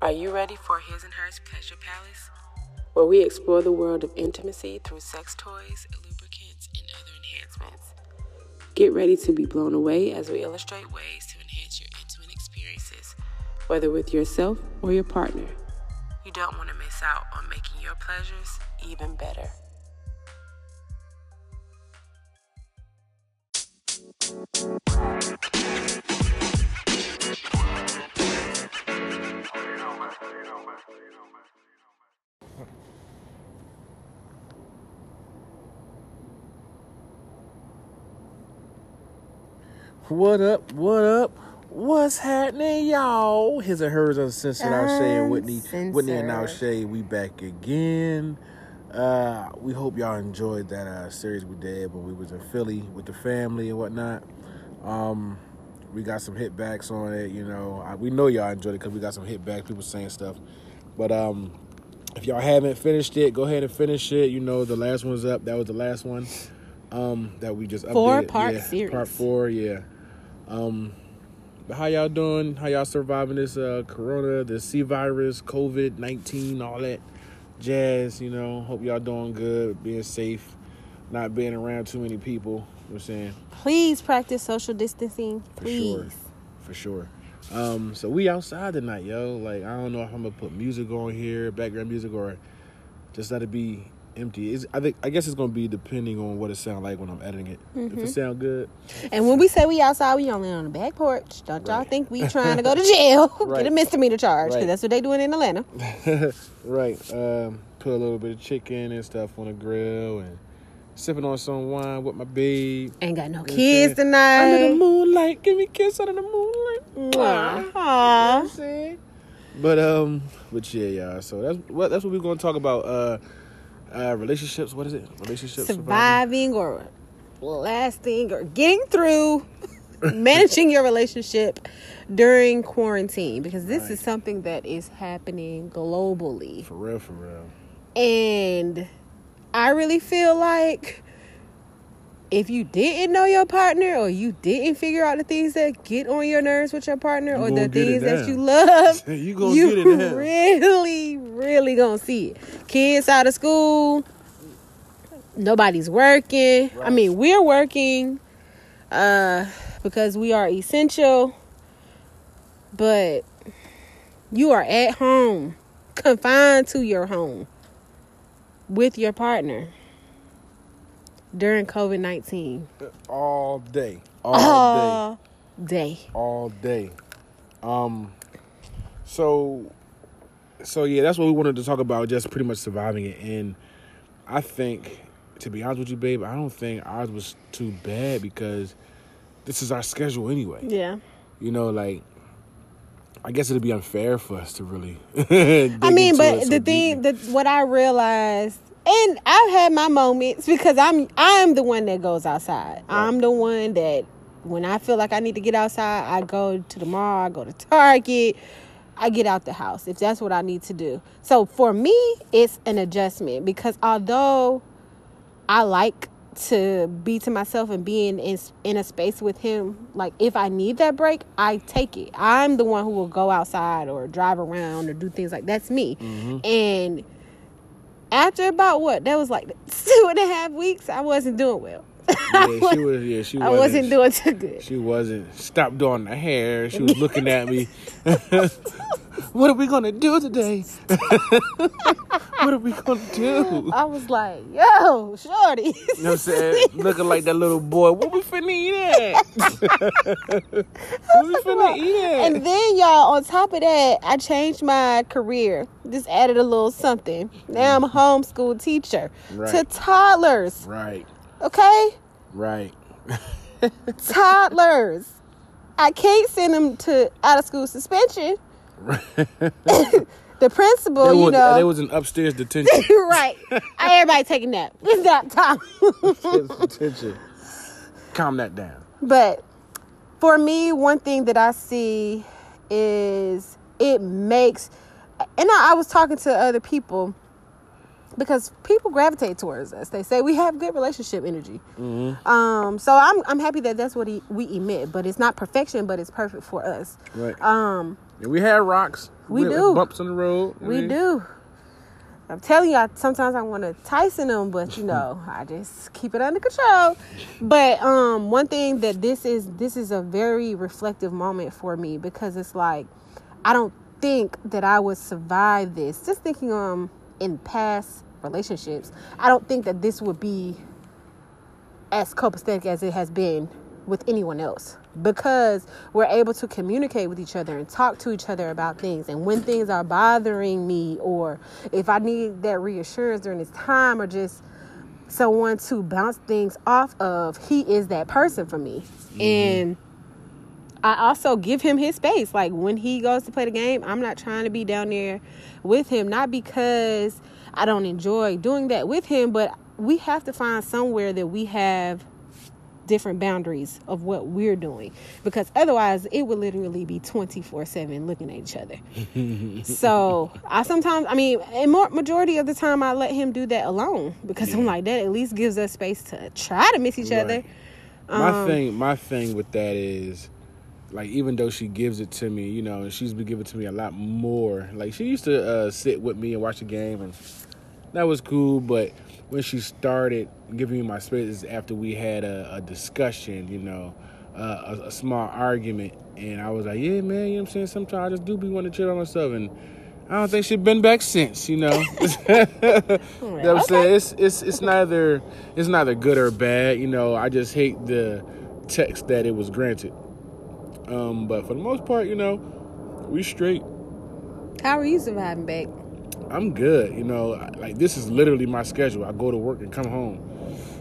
Are you ready for His and Hers Pleasure Palace? Where we explore the world of intimacy through sex toys, lubricants, and other enhancements. Get ready to be blown away as we illustrate ways to enhance your intimate experiences, whether with yourself or your partner. You don't want to miss out on making your pleasures even better. What up? What up? What's happening, y'all? His and hers uncensored Shay and Whitney. Whitney and Shay, we back again. Uh, we hope y'all enjoyed that uh, series we did when we was in Philly with the family and whatnot. Um, we got some hit backs on it, you know. I, we know y'all enjoyed it because we got some hit back people saying stuff. But um, if y'all haven't finished it, go ahead and finish it. You know, the last one's up. That was the last one um, that we just four updated. part yeah, series. Part four, yeah. Um, but how y'all doing? How y'all surviving this uh, corona, the C virus, COVID nineteen, all that jazz? You know, hope y'all doing good, being safe, not being around too many people. You know what I'm saying, please practice social distancing. For please, sure. for sure. Um, so we outside tonight, yo. Like I don't know if I'm gonna put music on here, background music, or just let it be empty. It's, I think I guess it's gonna be depending on what it sound like when I'm editing it. Mm-hmm. If it sound good. And when we say we outside, we only on the back porch. Don't y'all think we trying to go to jail, right. get a misdemeanor charge? Because right. that's what they doing in Atlanta. right. Um, put a little bit of chicken and stuff on the grill and sipping on some wine with my babe. Ain't got no kids tonight. Under the moonlight, give me a kiss under the moonlight. Aww. Aww. You know but um, but yeah, y'all. So that's what that's what we're gonna talk about. Uh, uh, relationships. What is it? Relationships. Surviving, surviving? or lasting or getting through managing your relationship during quarantine because this right. is something that is happening globally. For real, for real. And I really feel like if you didn't know your partner or you didn't figure out the things that get on your nerves with your partner you or the things that you love, you, you really, really gonna see it. Kids out of school, nobody's working. Right. I mean, we're working uh, because we are essential, but you are at home, confined to your home with your partner during COVID 19? All day. All, All day. day. All day. Um, so, so yeah, that's what we wanted to talk about, just pretty much surviving it. And I think, to be honest with you, babe, I don't think ours was too bad because this is our schedule anyway. Yeah. You know, like, I guess it'd be unfair for us to really. I mean, but the thing, that what I realized and I've had my moments because I'm I'm the one that goes outside. Right. I'm the one that when I feel like I need to get outside, I go to the mall, I go to Target, I get out the house if that's what I need to do. So for me, it's an adjustment because although I like to be to myself and being in in a space with him, like if I need that break, I take it. I'm the one who will go outside or drive around or do things like that's me. Mm-hmm. And after about what that was like two and a half weeks, I wasn't doing well. Yeah, she was. Yeah, she. Wasn't, I wasn't doing too good. She wasn't. Stopped doing the hair. She was looking at me. what are we gonna do today? what are we gonna do? I was like, yo, shorty. you know what I'm saying? Looking like that little boy. What we finna eat at? what we finna eat at? And then y'all, on top of that, I changed my career. Just added a little something. Now I'm a mm-hmm. homeschool teacher right. to toddlers. Right. Okay? Right. toddlers. I can't send them to out of school suspension the principal, there you know, there was an upstairs detention. right. Everybody taking nap. It's that time. detention. Calm that down. But for me, one thing that I see is it makes, and I, I was talking to other people because people gravitate towards us. They say we have good relationship energy. Mm-hmm. Um, so I'm I'm happy that that's what he, we emit, but it's not perfection, but it's perfect for us. Right. Um, and we had rocks. We, we do bumps on the road. We mean. do. I'm telling you, I, sometimes I want to Tyson them, but you know, I just keep it under control. But um, one thing that this is this is a very reflective moment for me because it's like I don't think that I would survive this. Just thinking um in past relationships, I don't think that this would be as copacetic as it has been with anyone else because we're able to communicate with each other and talk to each other about things. And when things are bothering me, or if I need that reassurance during this time, or just someone to bounce things off of, he is that person for me. Mm-hmm. And I also give him his space. Like when he goes to play the game, I'm not trying to be down there with him, not because I don't enjoy doing that with him, but we have to find somewhere that we have different boundaries of what we're doing because otherwise it would literally be 24-7 looking at each other. So i sometimes i mean and more majority of the time i let him do that alone because i'm like that at least gives us space to try to miss each right. other my um, thing my thing with that is like even though she gives it to me you know and she's been giving it to me a lot more like she used to uh, sit with me and watch the game and that was cool but when she started giving me my space after we had a, a discussion, you know, uh, a, a, small argument, and I was like, yeah, man, you know what I'm saying? Sometimes I just do be wanting to chill on myself, and I don't think she's been back since, you know. you know what I'm saying? It's, it's, it's, neither, it's neither good or bad, you know. I just hate the text that it was granted. Um, but for the most part, you know, we straight. How are you surviving back? I'm good. You know, like this is literally my schedule. I go to work and come home.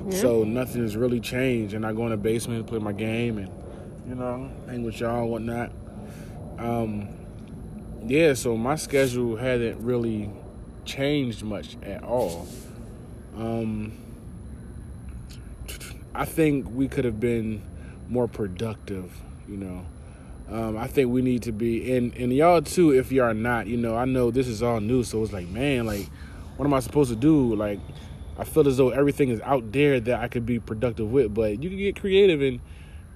Yeah. So nothing has really changed. And I go in the basement, and play my game, and you know, hang with y'all and whatnot. Um, yeah. So my schedule hasn't really changed much at all. Um, I think we could have been more productive. You know. Um, I think we need to be and and y'all too. If you are not, you know, I know this is all new, so it's like, man, like, what am I supposed to do? Like, I feel as though everything is out there that I could be productive with, but you can get creative and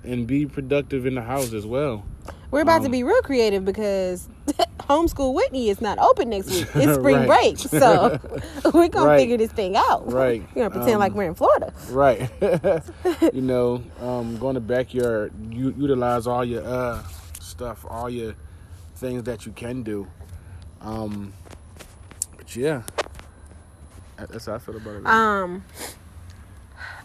and be productive in the house as well. We're about um, to be real creative because homeschool Whitney is not open next week. It's spring break, so we're gonna right. figure this thing out. Right. We're gonna pretend um, like we're in Florida. Right. you know, um, go in the backyard, you utilize all your uh stuff, all your things that you can do. Um, but yeah, that's how I feel about it. Um,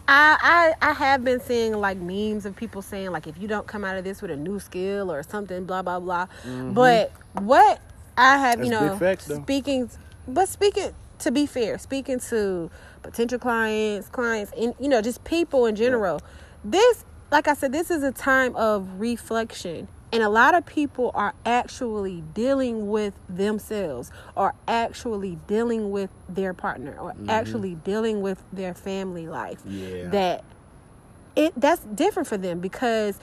I, I I have been seeing like memes of people saying like if you don't come out of this with a new skill or something, blah blah blah. Mm-hmm. But what I have, that's you know, facts, speaking, but speaking to be fair, speaking to potential clients, clients, and you know, just people in general. Yeah. This, like I said, this is a time of reflection and a lot of people are actually dealing with themselves or actually dealing with their partner or mm-hmm. actually dealing with their family life. Yeah. That it that's different for them because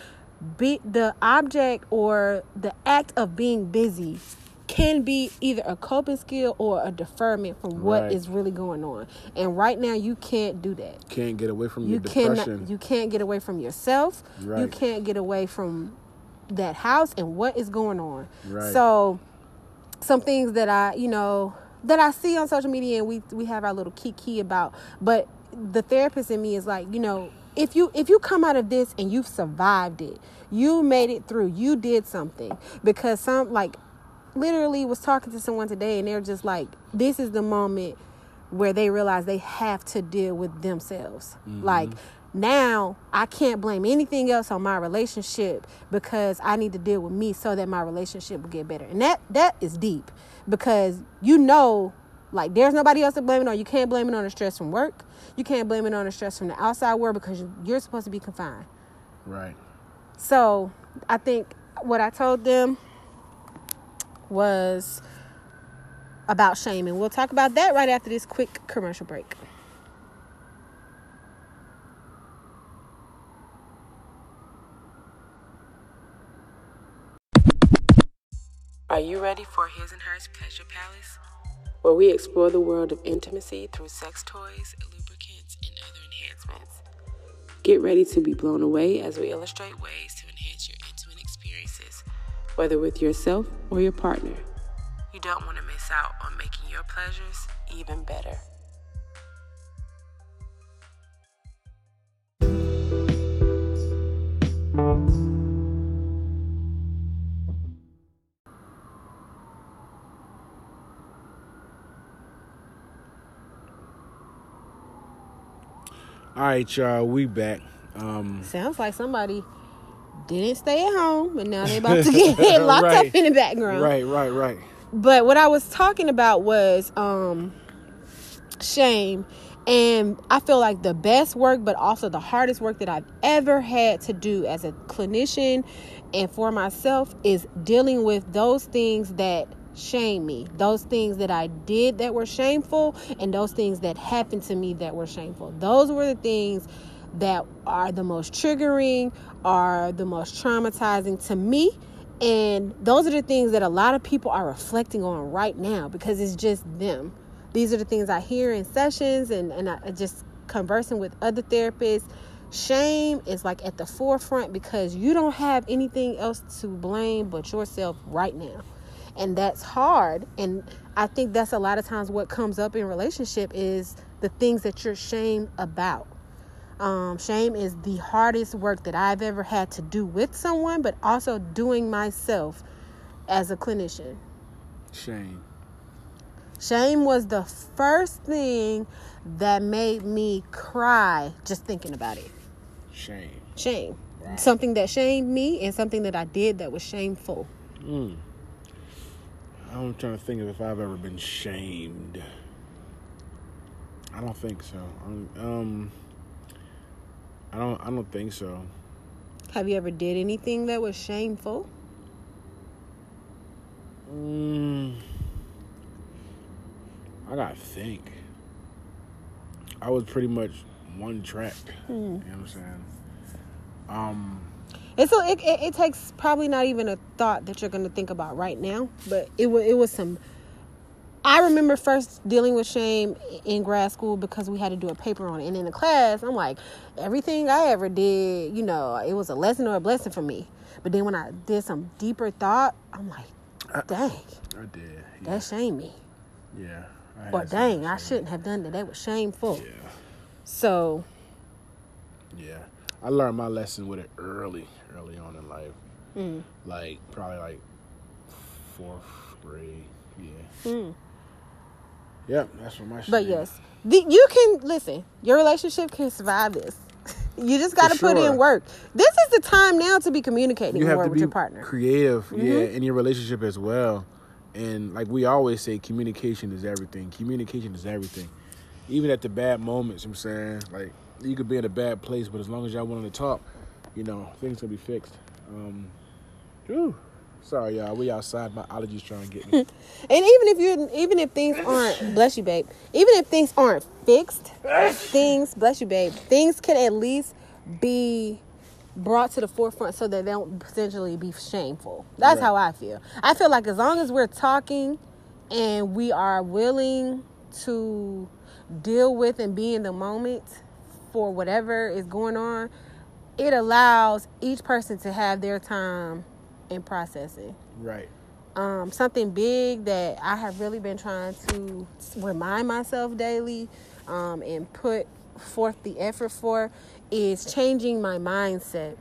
be the object or the act of being busy can be either a coping skill or a deferment from what right. is really going on. And right now you can't do that. Can't get away from you your depression. Cannot, you can't get away from yourself. Right. You can't get away from that house and what is going on. Right. So some things that I, you know, that I see on social media and we we have our little kiki about, but the therapist in me is like, you know, if you if you come out of this and you've survived it, you made it through, you did something because some like literally was talking to someone today and they're just like this is the moment where they realize they have to deal with themselves. Mm-hmm. Like now I can't blame anything else on my relationship because I need to deal with me so that my relationship will get better. And that that is deep because you know like there's nobody else to blame it on. You can't blame it on the stress from work. You can't blame it on the stress from the outside world because you're supposed to be confined. Right. So, I think what I told them was about shame and we'll talk about that right after this quick commercial break. Are you ready for His and Hers Pleasure Palace? where we explore the world of intimacy through sex toys, lubricants, and other enhancements. Get ready to be blown away as we illustrate ways to enhance your intimate experiences, whether with yourself or your partner. You don't want to miss out on making your pleasures even better. All right, y'all, we back. Um, Sounds like somebody didn't stay at home, but now they about to get locked right. up in the background. Right, right, right. But what I was talking about was um, shame. And I feel like the best work, but also the hardest work that I've ever had to do as a clinician and for myself is dealing with those things that shame me. Those things that I did that were shameful and those things that happened to me that were shameful. Those were the things that are the most triggering, are the most traumatizing to me. And those are the things that a lot of people are reflecting on right now because it's just them. These are the things I hear in sessions and, and I just conversing with other therapists. Shame is like at the forefront because you don't have anything else to blame but yourself right now and that's hard. And i think that's a lot of times what comes up in relationship is the things that you're shamed about. Um, shame is the hardest work that i've ever had to do with someone but also doing myself as a clinician. Shame. Shame was the first thing that made me cry just thinking about it. Shame. Shame. Wow. something that shamed me and something that i did that was shameful. Mm. I'm trying to think of if I've ever been shamed. I don't think so. Um, I don't. I don't think so. Have you ever did anything that was shameful? Mm, I gotta think. I was pretty much one track. Mm. You know what I'm saying? Um, and so it, it, it, takes probably not even a thought that you're going to think about right now, but it was it was some. I remember first dealing with shame in grad school because we had to do a paper on it, and in the class, I'm like, everything I ever did, you know, it was a lesson or a blessing for me. But then when I did some deeper thought, I'm like, dang, I, I did. Yeah. That shamed me. Yeah. But dang, I shouldn't have done that. That was shameful. Yeah. So. Yeah, I learned my lesson with it early early on in life. Mm. Like probably like fourth grade. Yeah. Mm. Yep, that's what my. But yes, the, you can listen. Your relationship can survive this. you just got to sure. put in work. This is the time now to be communicating you more with your partner. Creative, mm-hmm. yeah, in your relationship as well. And like we always say, communication is everything. Communication is everything. Even at the bad moments, you know I'm saying, like you could be in a bad place, but as long as y'all willing to talk, you know, things can be fixed. Um, whew. Sorry, y'all. We outside. My allergies trying to get me. and even if you, even if things aren't, bless you, babe. Even if things aren't fixed, things, bless you, babe. Things can at least be brought to the forefront so that they don't potentially be shameful. That's right. how I feel. I feel like as long as we're talking and we are willing to deal with and be in the moment for whatever is going on, it allows each person to have their time in processing. Right. Um, something big that I have really been trying to remind myself daily um, and put forth the effort for is changing my mindset.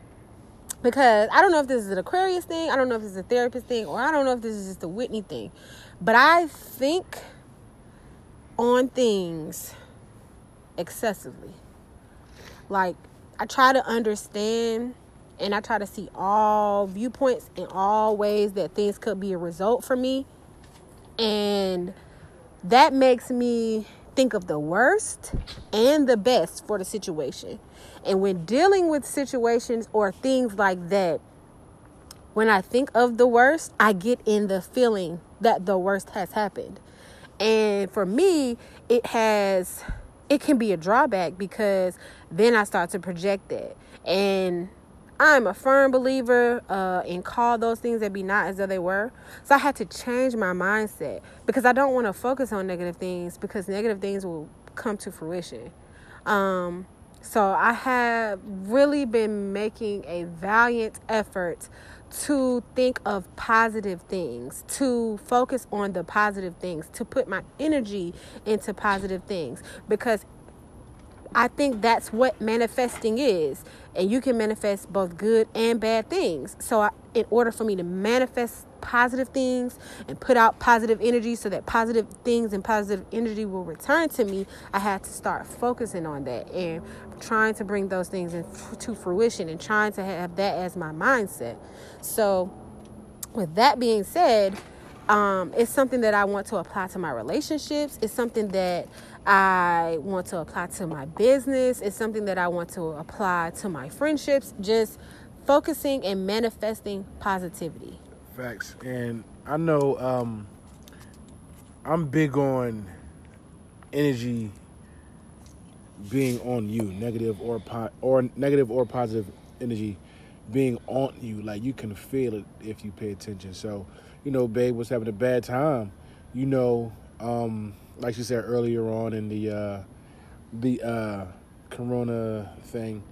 Because I don't know if this is an Aquarius thing, I don't know if this is a therapist thing, or I don't know if this is just a Whitney thing. But I think on things excessively. Like I try to understand and I try to see all viewpoints and all ways that things could be a result for me. And that makes me think of the worst and the best for the situation. And when dealing with situations or things like that, when I think of the worst, I get in the feeling that the worst has happened. And for me, it has it can be a drawback because then I start to project that. And I'm a firm believer uh, in call those things that be not as though they were. So I had to change my mindset because I don't want to focus on negative things because negative things will come to fruition. Um, so I have really been making a valiant effort to think of positive things, to focus on the positive things, to put my energy into positive things because I think that's what manifesting is. And you can manifest both good and bad things. So, I, in order for me to manifest positive things and put out positive energy so that positive things and positive energy will return to me, I had to start focusing on that and trying to bring those things into fruition and trying to have that as my mindset. So, with that being said, um, it's something that I want to apply to my relationships. It's something that I want to apply to my business. It's something that I want to apply to my friendships. Just focusing and manifesting positivity. Facts. And I know um, I'm big on energy being on you, negative or po- or negative or positive energy being on you. Like you can feel it if you pay attention. So, you know, babe was having a bad time. You know, um, like she said earlier on in the uh, the uh, Corona thing,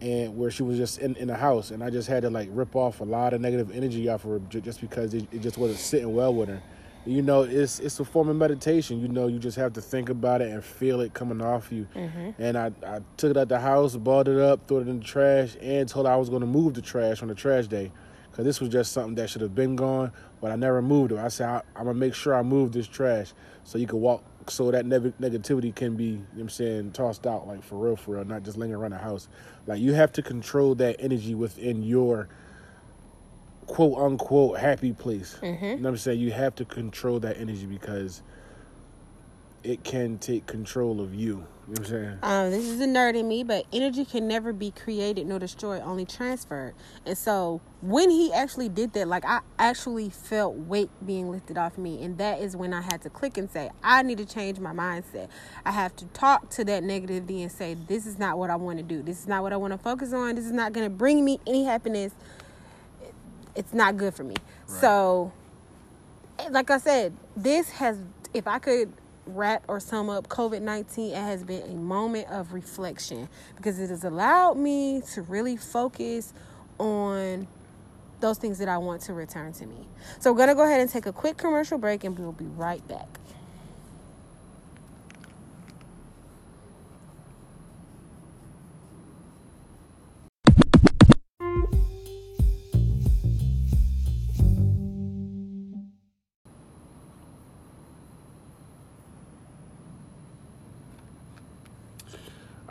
and where she was just in, in the house, and I just had to like rip off a lot of negative energy off of her just because it, it just wasn't sitting well with her. You know, it's it's a form of meditation. You know, you just have to think about it and feel it coming off you. Mm-hmm. And I, I took it out the house, balled it up, threw it in the trash, and told her I was going to move the trash on the trash day because this was just something that should have been gone, but I never moved it. I said I, am gonna make sure I move this trash so you can walk, so that ne- negativity can be, you know I'm saying, tossed out like for real, for real, not just lingering around the house. Like you have to control that energy within your quote unquote happy place. Mm-hmm. You know what I'm saying? You have to control that energy because it can take control of you. You know what I'm saying? Um, this is a nerd in me, but energy can never be created nor destroyed, only transferred. And so when he actually did that, like I actually felt weight being lifted off me. And that is when I had to click and say, I need to change my mindset. I have to talk to that negativity and say, this is not what I want to do. This is not what I want to focus on. This is not going to bring me any happiness. It's not good for me. Right. So, like I said, this has, if I could wrap or sum up COVID 19, it has been a moment of reflection because it has allowed me to really focus on those things that I want to return to me. So, we're going to go ahead and take a quick commercial break and we'll be right back.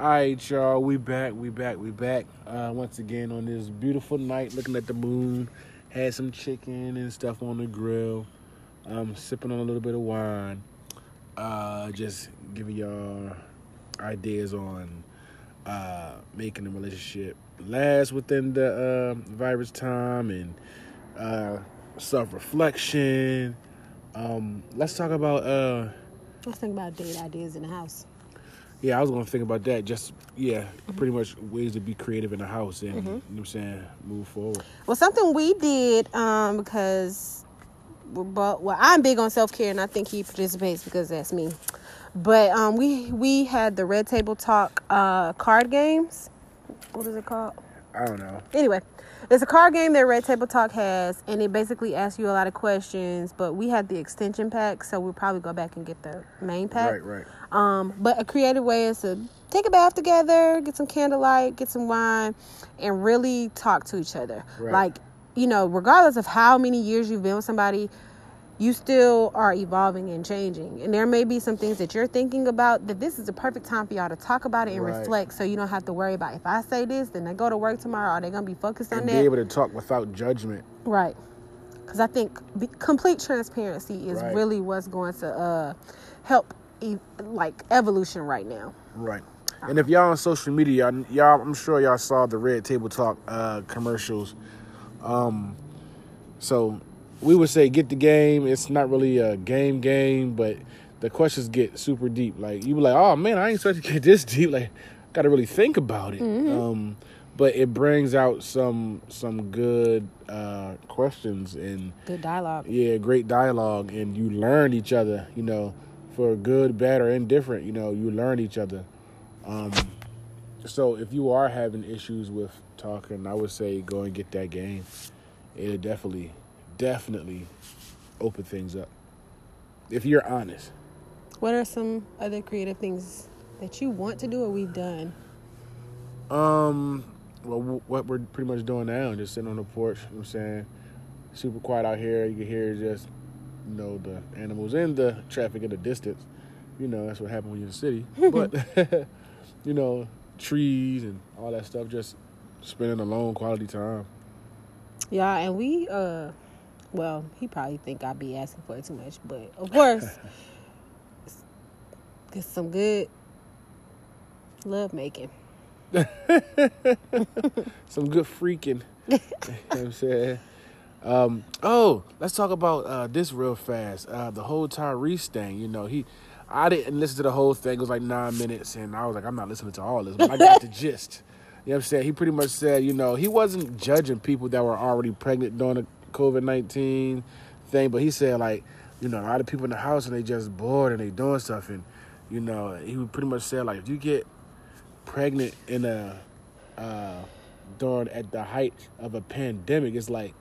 All right, y'all, we back, we back, we back. Uh, once again on this beautiful night, looking at the moon. Had some chicken and stuff on the grill. Um, sipping on a little bit of wine. Uh, just giving y'all ideas on uh, making a relationship last within the uh, virus time and uh, self reflection. Um, let's talk about. Uh, let's think about date ideas in the house. Yeah, I was gonna think about that. Just yeah, mm-hmm. pretty much ways to be creative in the house and mm-hmm. you know what I'm saying, move forward. Well, something we did um, because but well, I'm big on self care, and I think he participates because that's me. But um, we we had the Red Table Talk uh, card games. What is it called? I don't know. Anyway, it's a card game that Red Table Talk has, and it basically asks you a lot of questions. But we had the extension pack, so we'll probably go back and get the main pack. Right, right. Um, but a creative way is to take a bath together, get some candlelight, get some wine, and really talk to each other. Right. Like, you know, regardless of how many years you've been with somebody, you still are evolving and changing. And there may be some things that you're thinking about that this is the perfect time for y'all to talk about it and right. reflect so you don't have to worry about if I say this, then they go to work tomorrow, are they going to be focused and on that? be able to talk without judgment. Right. Because I think complete transparency is right. really what's going to uh, help e- like evolution right now. Right. And if y'all on social media, y'all, y'all, I'm sure y'all saw the Red Table Talk uh, commercials. Um, so we would say get the game. It's not really a game game, but the questions get super deep. Like you be like, oh man, I ain't expect to get this deep. Like, got to really think about it. Mm-hmm. Um, but it brings out some some good uh, questions and good dialogue. Yeah, great dialogue, and you learn each other. You know, for good, bad, or indifferent. You know, you learn each other. Um, so if you are having issues with talking, I would say go and get that game. It'll definitely, definitely open things up. If you're honest. What are some other creative things that you want to do or we've done? Um, well, what we're pretty much doing now, just sitting on the porch. You know I'm saying, super quiet out here. You can hear just, you know, the animals and the traffic in the distance. You know, that's what happens when you're in the city. but, you know, trees and all that stuff. Just spending alone quality time. Yeah, and we, uh, well, he probably think I'd be asking for it too much, but of course, get some good love making. Some good freaking. you know what I'm saying? Um, oh, let's talk about uh, this real fast. Uh, the whole Tyrese thing, you know, he I didn't listen to the whole thing. It was like nine minutes, and I was like, I'm not listening to all this, but I got the gist. You know what I'm saying? He pretty much said, you know, he wasn't judging people that were already pregnant during the COVID 19 thing, but he said, like, you know, a lot of people in the house and they just bored and they doing stuff. And, you know, he would pretty much say, like, if you get pregnant in a uh, during at the height of a pandemic, it's like,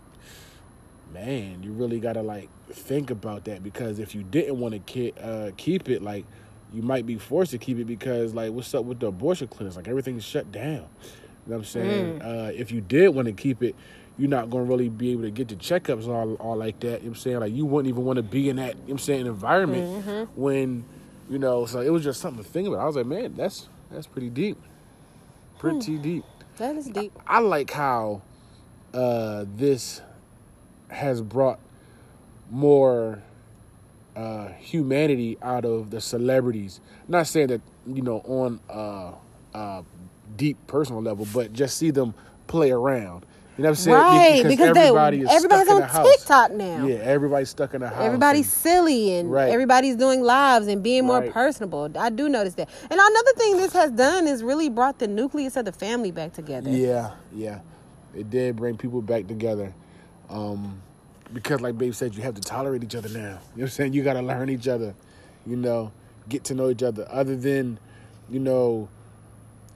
man, you really gotta like think about that because if you didn't want to ke- uh, keep it, like you might be forced to keep it because like what's up with the abortion clinics? Like everything's shut down. You know what I'm saying? Mm. Uh, if you did want to keep it, you're not gonna really be able to get the checkups all all like that. You know what I'm saying? Like you wouldn't even want to be in that, you know what I'm saying, environment mm-hmm. when, you know, so it was just something to think about. I was like, man, that's that's pretty deep. Pretty hmm. deep. That is deep. I, I like how uh, this has brought more uh, humanity out of the celebrities. not saying that you know on a, a deep personal level, but just see them play around. You know what I'm saying? Right, because, because everybody they, is everybody's on TikTok now. Yeah, everybody's stuck in the house. Everybody's and, silly and right. everybody's doing lives and being more right. personable. I do notice that. And another thing this has done is really brought the nucleus of the family back together. Yeah, yeah. It did bring people back together. Um, because like Babe said, you have to tolerate each other now. You know what I'm saying? You gotta learn each other, you know, get to know each other. Other than, you know,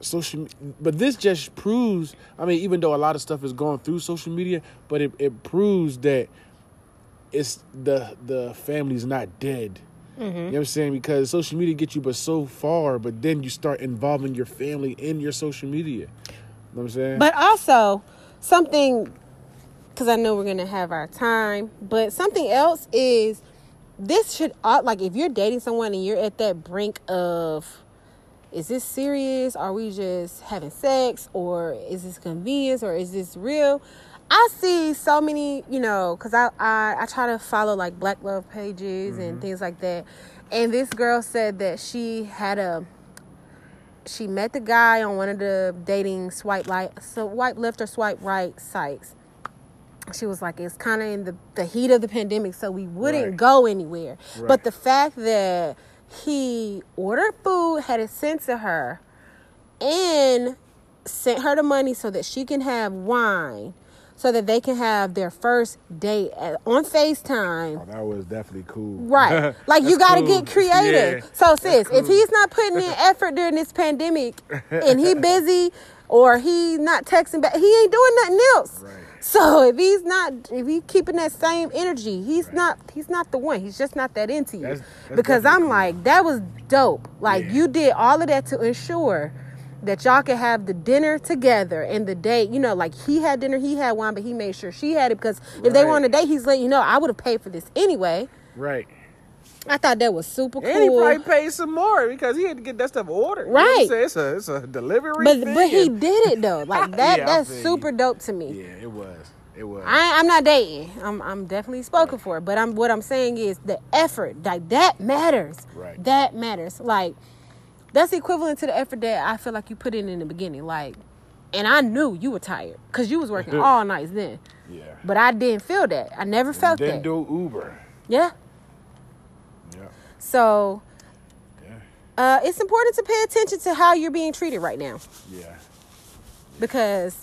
social but this just proves i mean even though a lot of stuff is going through social media but it, it proves that it's the the family's not dead. Mm-hmm. you know what i'm saying? Because social media gets you but so far but then you start involving your family in your social media. You know what i'm saying? But also something because i know we're gonna have our time but something else is this should like if you're dating someone and you're at that brink of is this serious? Are we just having sex? Or is this convenience? Or is this real? I see so many, you know, because I, I, I try to follow like black love pages mm-hmm. and things like that. And this girl said that she had a she met the guy on one of the dating swipe so swipe left or swipe right sites. She was like, it's kind of in the, the heat of the pandemic, so we wouldn't right. go anywhere. Right. But the fact that he ordered food, had it sent to her, and sent her the money so that she can have wine, so that they can have their first date at, on FaceTime. Oh, that was definitely cool. Right. Like you got to cool. get creative. Yeah, so sis, cool. if he's not putting in effort during this pandemic and he busy or he not texting back, he ain't doing nothing else. Right. So if he's not, if he's keeping that same energy, he's right. not, he's not the one. He's just not that into you. That's, that's because I'm cool. like, that was dope. Like yeah. you did all of that to ensure that y'all could have the dinner together and the date. You know, like he had dinner, he had wine, but he made sure she had it because right. if they were on a date, he's letting you know I would have paid for this anyway. Right. I thought that was super cool. And he probably paid some more because he had to get that stuff ordered. Right. You know it's a it's a delivery. But but he did it though. Like that yeah, that's super you. dope to me. Yeah, it was. It was. I, am not dating. I'm I'm definitely spoken right. for. But I'm what I'm saying is the effort. Like that matters. Right. That matters. Like that's equivalent to the effort that I feel like you put in in the beginning. Like, and I knew you were tired because you was working all nights then. Yeah. But I didn't feel that. I never felt didn't that. Didn't do Uber. Yeah. So uh, it's important to pay attention to how you're being treated right now. Yeah. because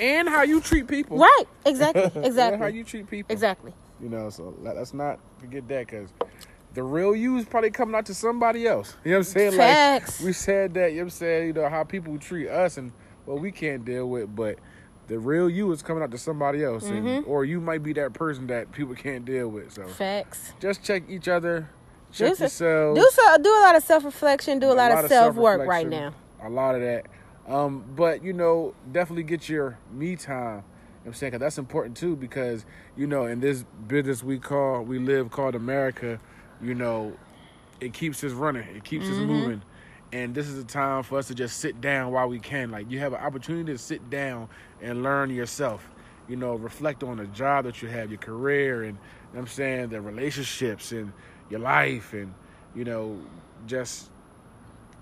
and how you treat people. Right. Exactly. Exactly. how you treat people. Exactly. You know, so let's not forget that because the real you is probably coming out to somebody else. You know what I'm saying? Facts. Like we said that, you know what I'm saying, you know, how people treat us and what we can't deal with, but the real you is coming out to somebody else. Mm-hmm. And, or you might be that person that people can't deal with. So Facts. Just check each other. Check do yourself. Do so do a lot of self reflection, do a, a lot, lot, of self work right now. A lot of that. Um, but you know, definitely get your me time. You know I'm saying, cause that's important too, because you know, in this business we call we live called America, you know, it keeps us running, it keeps mm-hmm. us moving, and this is a time for us to just sit down while we can. Like you have an opportunity to sit down and learn yourself. You know, reflect on the job that you have, your career, and you know I'm saying the relationships and your life, and you know, just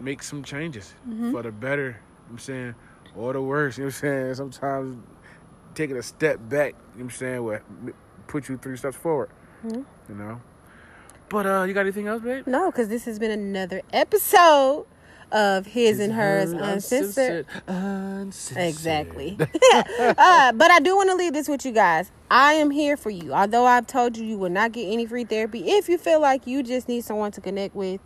make some changes mm-hmm. for the better I'm saying, or the worse You know what I'm saying? Sometimes taking a step back, you know what I'm saying, will put you three steps forward. Mm-hmm. You know? But uh, you got anything else, babe? No, because this has been another episode of his, his and hers uncensored. uncensored. Exactly. uh, but I do want to leave this with you guys. I am here for you. Although I've told you you will not get any free therapy, if you feel like you just need someone to connect with,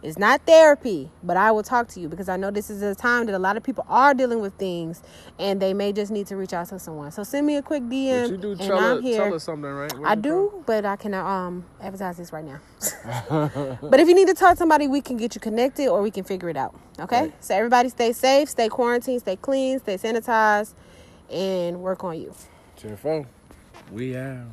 it's not therapy, but I will talk to you because I know this is a time that a lot of people are dealing with things and they may just need to reach out to someone. So send me a quick DM. But you do tell, I'm here. tell us something, right? Where I do, from? but I cannot um advertise this right now. but if you need to talk to somebody, we can get you connected or we can figure it out. Okay? Right. So everybody stay safe, stay quarantined, stay clean, stay sanitized, and work on you. Cheerful. We out.